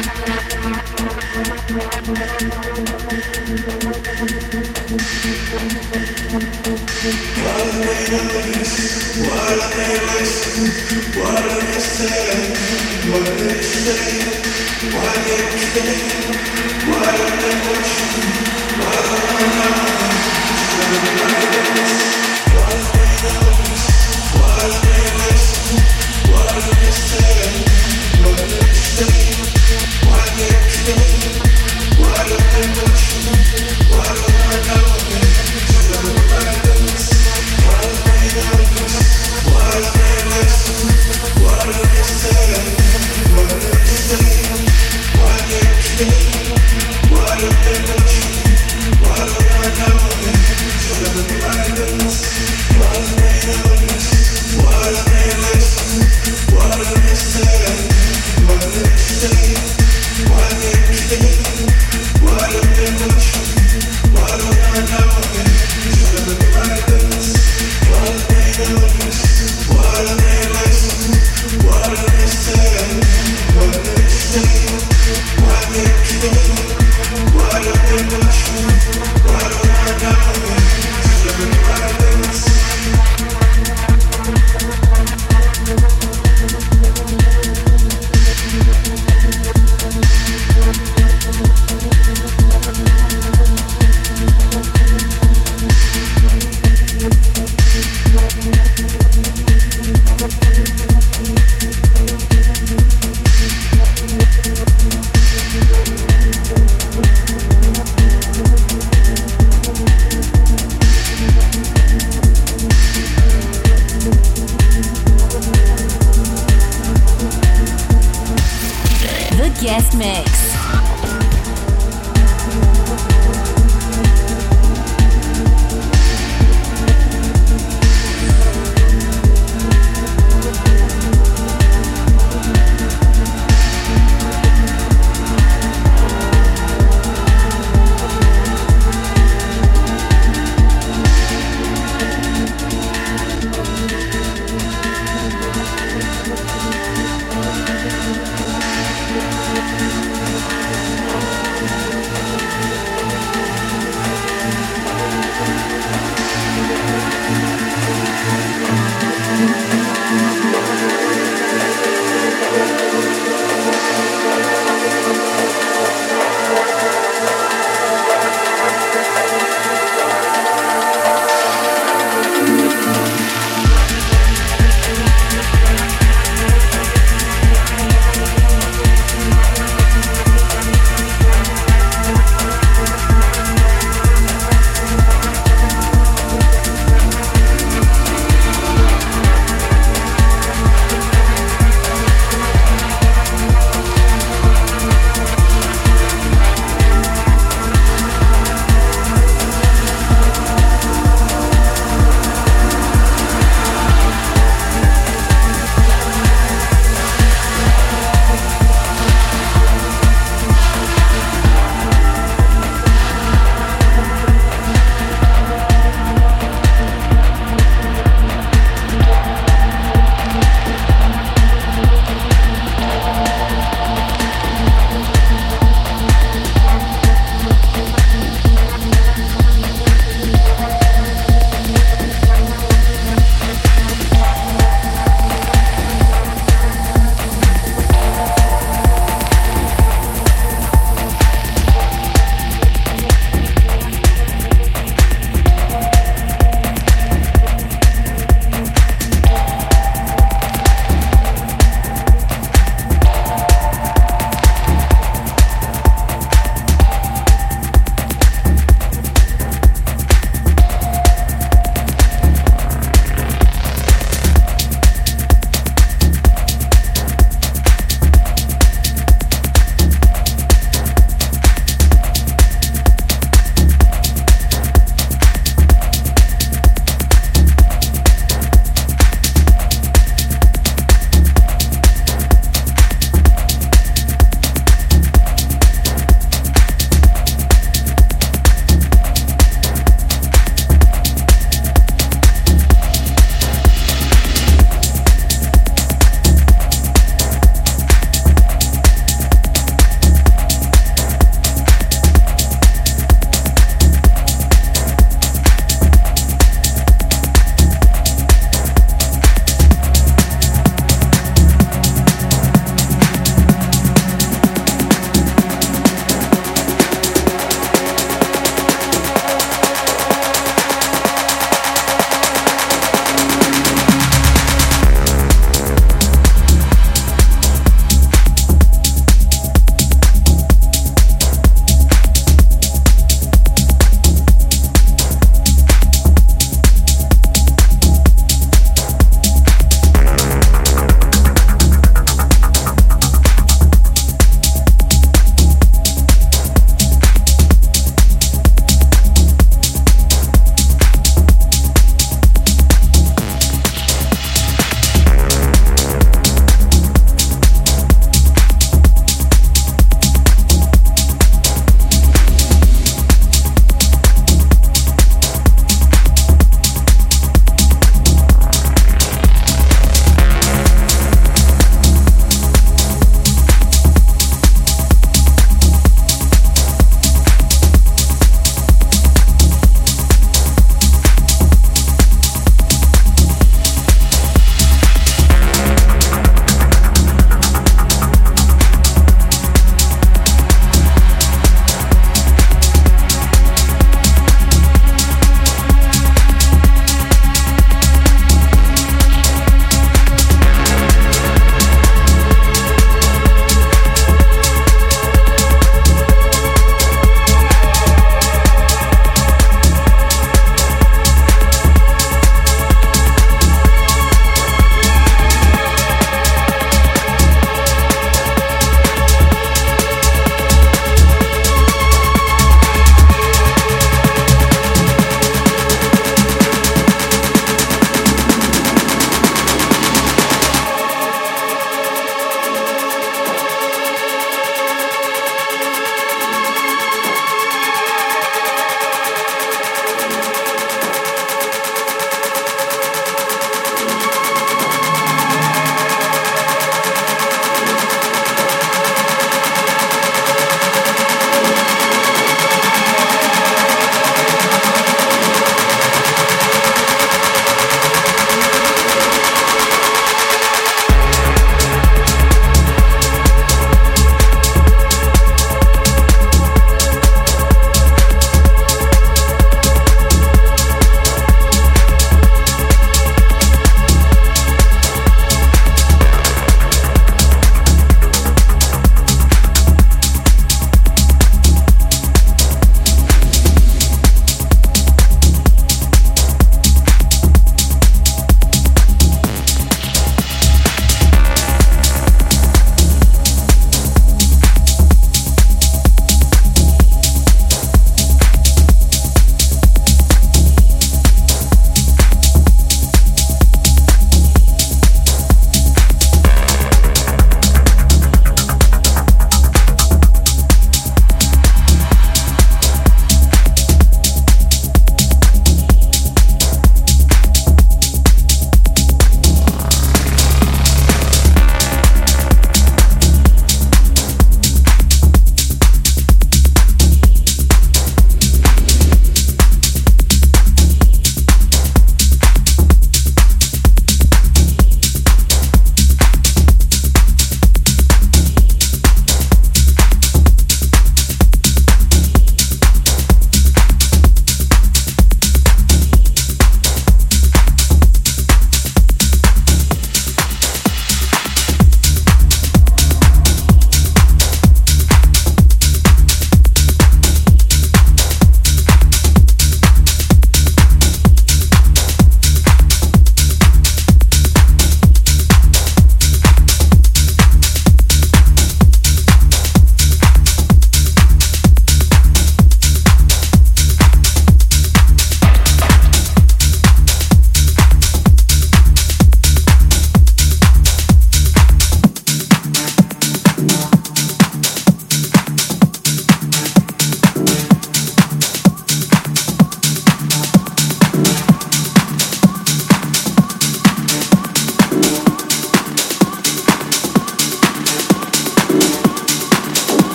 What are they saying? yeah